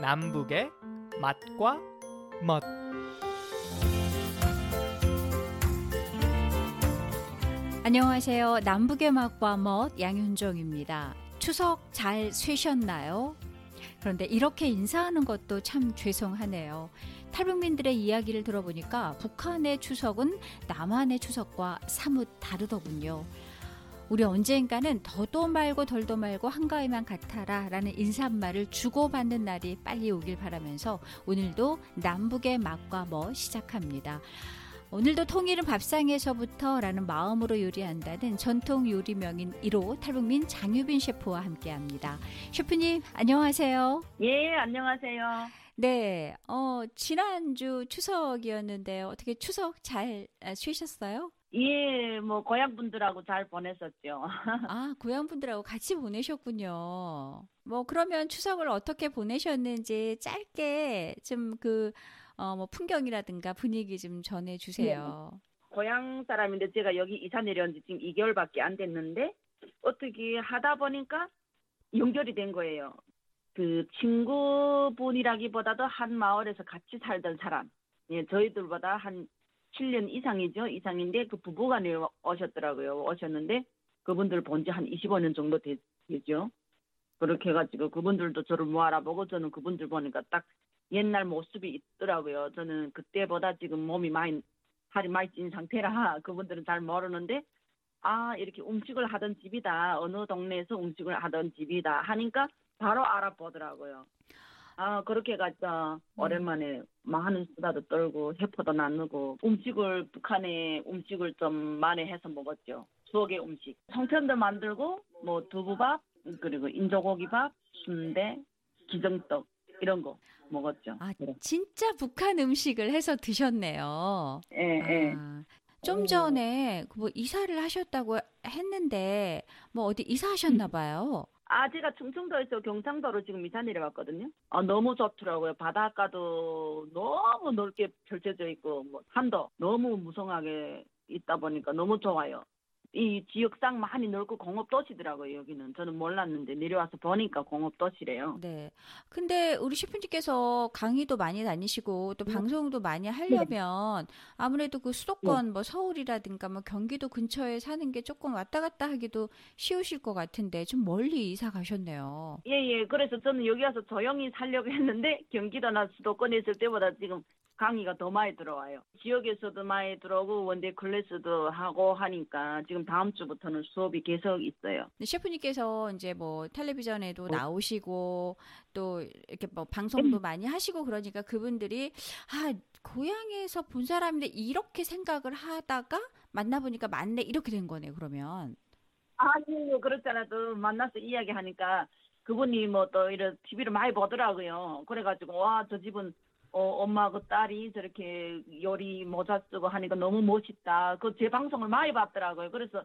남북의 맛과 멋 안녕하세요. 남북의 맛과 멋 양윤정입니다. 추석 잘 쇠셨나요? 그런데 이렇게 인사하는 것도 참 죄송하네요. 탈북민들의 이야기를 들어보니까 북한의 추석은 남한의 추석과 사뭇 다르더군요. 우리 언젠가는 더도 말고 덜도 말고 한가위만 같아라 라는 인사말을 주고받는 날이 빨리 오길 바라면서 오늘도 남북의 맛과 멋 시작합니다. 오늘도 통일은 밥상에서부터 라는 마음으로 요리한다는 전통 요리명인 1호 탈북민 장유빈 셰프와 함께 합니다. 셰프님, 안녕하세요. 예, 안녕하세요. 네, 어, 지난주 추석이었는데 어떻게 추석 잘 쉬셨어요? 예, 뭐 고향 분들하고 잘 보냈었죠. 아, 고향 분들하고 같이 보내셨군요. 뭐 그러면 추석을 어떻게 보내셨는지 짧게 좀 그 어, 뭐 풍경이라든가 분위기 좀 전해 주세요. 네. 고향 사람인데 제가 여기 이사 내려온 지 지금 2개월밖에 안 됐는데 어떻게 하다 보니까 연결이 된 거예요. 그 친구분이라기보다도 한 마을에서 같이 살던 사람. 예, 저희들보다 한 7년 이상이죠. 이상인데 그 부부가 오셨더라고요. 오셨는데 그분들 본 지 한 25년 정도 되 죠. 그렇게 해가지고 그분들도 저를 뭐 알아보고 저는 그분들 보니까 딱 옛날 모습이 있더라고요. 저는 그때보다 지금 몸이 많이 살이 많이 찐 상태라 그분들은 잘 모르는데 아 이렇게 음식을 하던 집이다 어느 동네에서 음식을 하던 집이다 하니까 바로 알아보더라고요. 아 그렇게 가자 음. 오랜만에 많은 수다도 떨고 해포도 나누고 음식을 북한의 음식을 좀 많이 해서 먹었죠. 수억의 음식 성편도 만들고 뭐 두부밥 그리고 인조고기밥 순대 기정떡 이런 거 먹었죠. 아, 네. 진짜 북한 음식을 해서 드셨네요. 예, 예. 아, 좀 전에 그뭐 이사를 하셨다고 했는데 뭐 어디 이사하셨나 봐요. 아, 제가 충청도에서 경상도로 지금 이사 내려왔거든요. 아, 너무 좋더라고요. 바닷가도 너무 넓게 펼쳐져 있고, 뭐, 산도 너무 무성하게 있다 보니까 너무 좋아요. 이 지역상 많이 넓고 공업도시더라고요, 여기는. 저는 몰랐는데 내려와서 보니까 공업도시래요. 네. 근데 우리 셰프님께서 강의도 많이 다니시고 또 네. 방송도 많이 하려면 네. 아무래도 그 수도권 네. 뭐 서울이라든가 뭐 경기도 근처에 사는 게 조금 왔다 갔다 하기도 쉬우실 것 같은데 좀 멀리 이사 가셨네요. 예, 예. 그래서 저는 여기 와서 조용히 살려고 했는데 경기도나 수도권에 있을 때보다 지금 강의가 더 많이 들어와요. 지역에서도 많이 들어오고 원데 클래스도 하고 하니까 지금 다음 주부터는 수업이 계속 있어요. 셰프님께서 이제 뭐 텔레비전에도 네. 나오시고 또 이렇게 뭐 방송도 음. 많이 하시고 그러니까 그분들이 아 고향에서 본 사람인데 이렇게 생각을 하다가 만나보니까 맞네 이렇게 된 거네요. 그러면 아니요 그렇잖아 또 만나서 이야기하니까 그분이 뭐 또 이런 TV를 많이 보더라고요. 그래가지고 와 저 집은 어, 엄마하고 딸이 저렇게 요리 모자 쓰고 하니까 너무 멋있다. 그 제 방송을 많이 봤더라고요. 그래서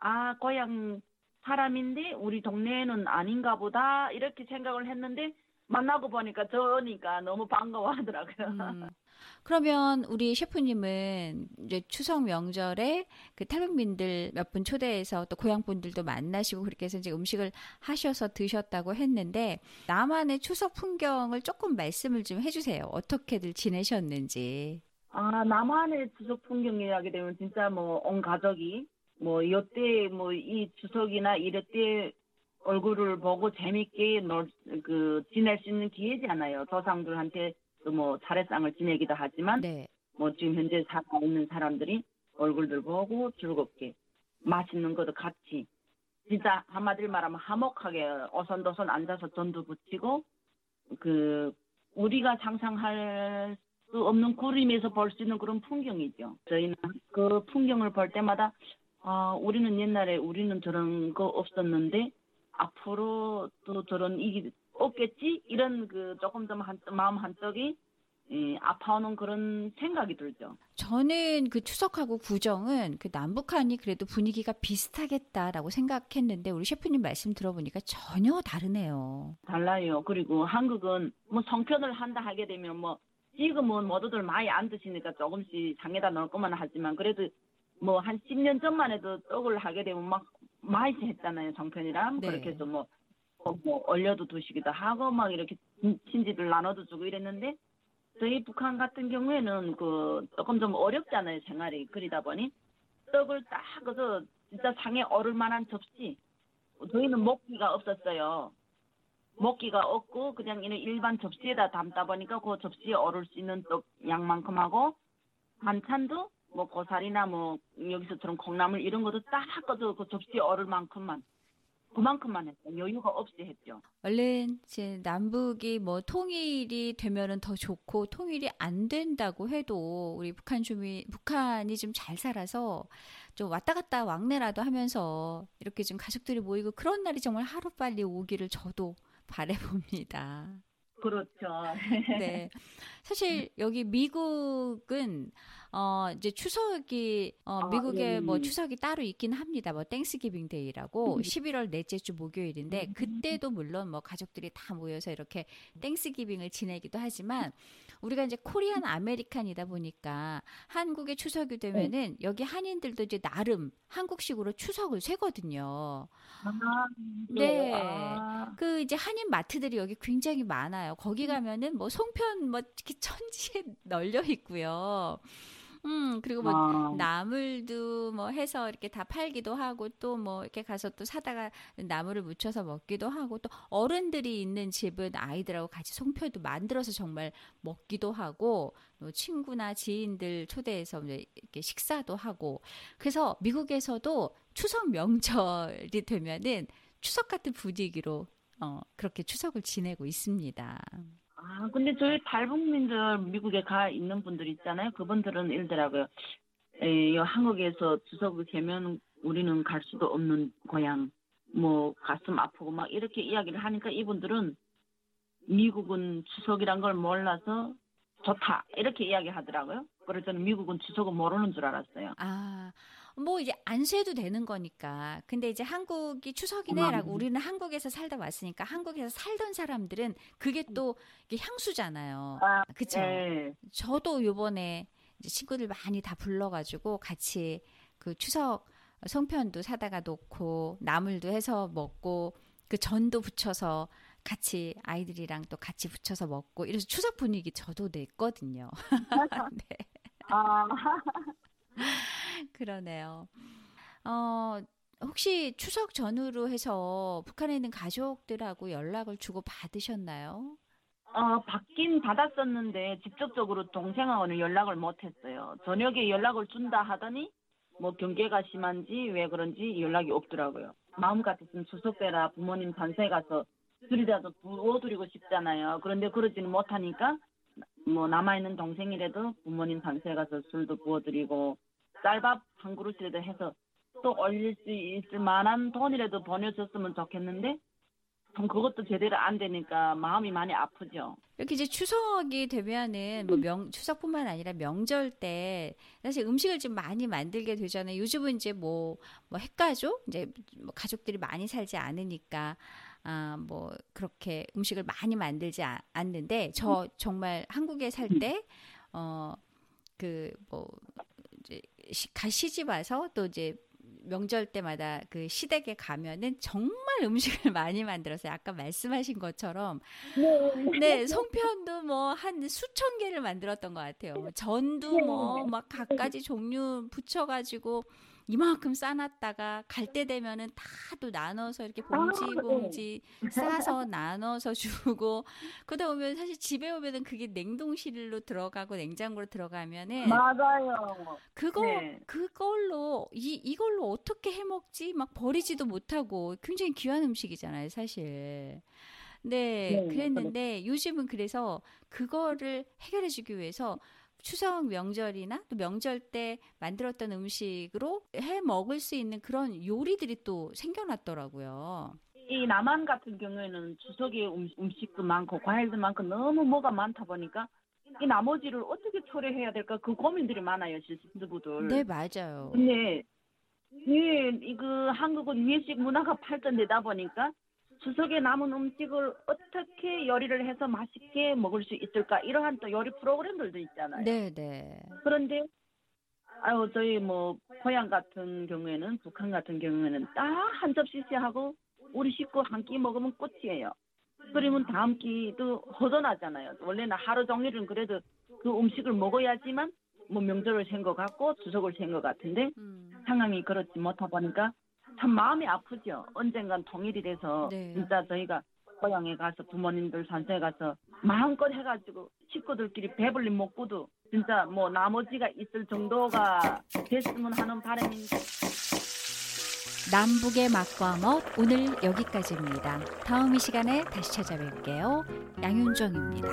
아 고향 사람인데 우리 동네에는 아닌가 보다 이렇게 생각을 했는데 만나고 보니까 저니까 너무 반가워하더라고요. 음. 그러면 우리 셰프님은 이제 추석 명절에 그 탈북민들 몇 분 초대해서 또 고향 분들도 만나시고 그렇게 해서 이제 음식을 하셔서 드셨다고 했는데 나만의 추석 풍경을 조금 말씀을 좀 해주세요. 어떻게들 지내셨는지. 아 나만의 추석 풍경이라게 되면 진짜 뭐 온 가족이 뭐 이때 뭐 이 추석이나 이럴 때 얼굴을 보고 재밌게 놀, 그, 지낼 수 있는 기회잖아요. 조상들한테 뭐 차례상을 지내기도 하지만, 네. 뭐 지금 현재 살아 있는 사람들이 얼굴들 보고 즐겁게 맛있는 것도 같이 진짜 한마디로 말하면 화목하게 어선도선 앉아서 전도 붙이고 그 우리가 상상할 수 없는 그림에서 볼 수 있는 그런 풍경이죠. 저희는 그 풍경을 볼 때마다 아 우리는 옛날에 우리는 저런 거 없었는데 앞으로 또 저런 일이 없겠지 이런 그 조금 더 한, 마음 한쪽이 예, 아파오는 그런 생각이 들죠. 저는 그 추석하고 구정은 그 남북한이 그래도 분위기가 비슷하겠다라고 생각했는데 우리 셰프님 말씀 들어보니까 전혀 다르네요. 달라요. 그리고 한국은 뭐 성편을 한다 하게 되면 뭐 지금은 모두들 많이 안 드시니까 조금씩 장에다 넣을 것만 하지만 그래도 뭐 한 10년 전만 해도 떡을 하게 되면 막 많이 했잖아요 정편이랑 네. 그렇게 해서 뭐, 뭐, 뭐 얼려도 두시기도 하고 막 이렇게 친- 친지들 나눠도 주고 이랬는데 저희 북한 같은 경우에는 그 조금 좀 어렵잖아요 생활이 그러다 보니 떡을 딱 그래서 진짜 상에 오를 만한 접시 저희는 먹기가 없었어요. 먹기가 없고 그냥 이런 일반 접시에다 담다 보니까 그 접시에 오를 수 있는 떡 양만큼 하고 반찬도 뭐 고사리나 뭐 여기서처럼 콩나물 이런 것도 딱 꺼서 그 접시에 오를 만큼만 그만큼만 했어요. 여유가 없이 했죠. 얼른 이제 남북이 뭐 통일이 되면은 더 좋고 통일이 안 된다고 해도 우리 북한 주민 북한이 좀 잘 살아서 좀 왔다 갔다 왕래라도 하면서 이렇게 좀 가족들이 모이고 그런 날이 정말 하루 빨리 오기를 저도 바래봅니다. 그렇죠. 네. 사실 여기 미국은 어 이제 추석이 어 아, 미국에 예, 뭐 예. 추석이 따로 있긴 합니다. 뭐 Thanksgiving Day라고 음. 11월 넷째 주 목요일인데 음. 그때도 물론 뭐 가족들이 다 모여서 이렇게 Thanksgiving을 지내기도 하지만 우리가 이제 Korean American이다 보니까 한국의 추석이 되면은 여기 한인들도 이제 나름 한국식으로 추석을 쇠거든요. 아, 네. 아, 그 이제 한인 마트들이 여기 굉장히 많아요. 거기 가면은 뭐 송편 뭐 이렇게 천지에 널려 있고요. 음, 그리고 뭐 아. 나물도 뭐 해서 이렇게 다 팔기도 하고 또 뭐 이렇게 가서 또 사다가 나물을 무쳐서 먹기도 하고 또 어른들이 있는 집은 아이들하고 같이 송편도 만들어서 정말 먹기도 하고 뭐 친구나 지인들 초대해서 이렇게 식사도 하고 그래서 미국에서도 추석 명절이 되면은 추석 같은 분위기로 어, 그렇게 추석을 지내고 있습니다. 아, 근데 저희 탈북민들 미국에 가 있는 분들 있잖아요. 그분들은 이러더라고요. 에, 한국에서 추석을 되면 우리는 갈 수도 없는 고향, 뭐 가슴 아프고 막 이렇게 이야기를 하니까 이분들은 미국은 추석이란 걸 몰라서 좋다 이렇게 이야기하더라고요. 그래서 저는 미국은 추석을 모르는 줄 알았어요. 아, 뭐 이제 안 쇠도 되는 거니까. 근데 이제 한국이 추석이네라고 음. 우리는 한국에서 살다 왔으니까 한국에서 살던 사람들은 그게 또 이게 향수잖아요. 아, 그쵸? 네. 저도 요번에 이제 친구들 많이 다 불러가지고 같이 그 추석 송편도 사다가 놓고 나물도 해서 먹고 그 전도 부쳐서 같이 아이들이랑 또 같이 부쳐서 먹고 이래서 추석 분위기 저도 냈거든요. 네. 아, 그러네요. 어, 혹시 추석 전후로 해서 북한에 있는 가족들하고 연락을 주고 받으셨나요? 어, 받긴 받았었는데 직접적으로 동생하고는 연락을 못 했어요. 저녁에 연락을 준다 하더니 뭐 경계가 심한지 왜 그런지 연락이 없더라고요. 마음 같았으면 추석 때라 부모님 반사에 가서 술이라도 부어드리고 싶잖아요. 그런데 그러지는 못하니까 뭐 남아있는 동생이라도 부모님 반사에 가서 술도 부어드리고 쌀밥 한 그릇이라도 해서 또 올릴 수 있을 만한 돈이라도 보내줬으면 좋겠는데 전 그것도 제대로 안 되니까 마음이 많이 아프죠. 이렇게 이제 추석이 되면은 뭐 명, 추석뿐만 아니라 명절 때 사실 음식을 좀 많이 만들게 되잖아요. 요즘은 이제 뭐, 뭐 핵가족? 이제 뭐 가족들이 많이 살지 않으니까 아, 뭐 그렇게 음식을 많이 만들지 아- 않는데 저 정말 한국에 살 때 어, 그뭐 이제 시, 가 시집 와서 또 이제 명절 때마다 그 시댁에 가면은 정말 음식을 많이 만들어서 아까 말씀하신 것처럼 네, 송편도 뭐 한 수천 개를 만들었던 것 같아요. 뭐 전도 뭐 막 갖가지 종류 붙여가지고 이만큼 싸놨다가 갈 때 되면은 다 또 나눠서 이렇게 봉지 아, 네. 봉지 싸서 나눠서 주고 그러다 보면 사실 집에 오면은 그게 냉동실로 들어가고 냉장고로 들어가면은 맞아요. 그거 네. 그걸로 이 이걸로 어떻게 해 먹지 막 버리지도 못하고 굉장히 귀한 음식이잖아요, 사실. 네, 네, 그랬는데 요즘은 그래서 그거를 해결해 주기 위해서 추석 명절이나 또 명절 때 만들었던 음식으로 해 먹을 수 있는 그런 요리들이 또 생겨났더라고요. 이 남한 같은 경우에는 추석에 음, 음식도 많고 과일도 많고 너무 뭐가 많다 보니까 이 나머지를 어떻게 처리해야 될까 그 고민들이 많아요 신부들. 네, 맞아요. 근데 예, 이그 한국은 외식 문화가 발전되다 보니까 추석에 남은 음식을 어떻게 요리를 해서 맛있게 먹을 수 있을까 이러한 또 요리 프로그램들도 있잖아요. 네, 네. 그런데 아유 저희 뭐 고향 같은 경우에는 북한 같은 경우에는 딱 한 접시씩 하고 우리 식구 한 끼 먹으면 끝이에요. 그러면 다음 끼도 허전하잖아요. 원래는 하루 종일은 그래도 그 음식을 먹어야지만 뭐 명절을 생각하고 추석을 생각 같은데 음. 상황이 그렇지 못하 보니까 참 마음이 아프죠. 언젠간 통일이 돼서 네. 진짜 저희가 고향에 가서 부모님들 산소에 가서 마음껏 해가지고 식구들끼리 배불리 먹고도 진짜 뭐 나머지가 있을 정도가 됐으면 하는 바람인데 남북의 맛과 멋 오늘 여기까지입니다. 다음 이 시간에 다시 찾아뵐게요. 양윤정입니다.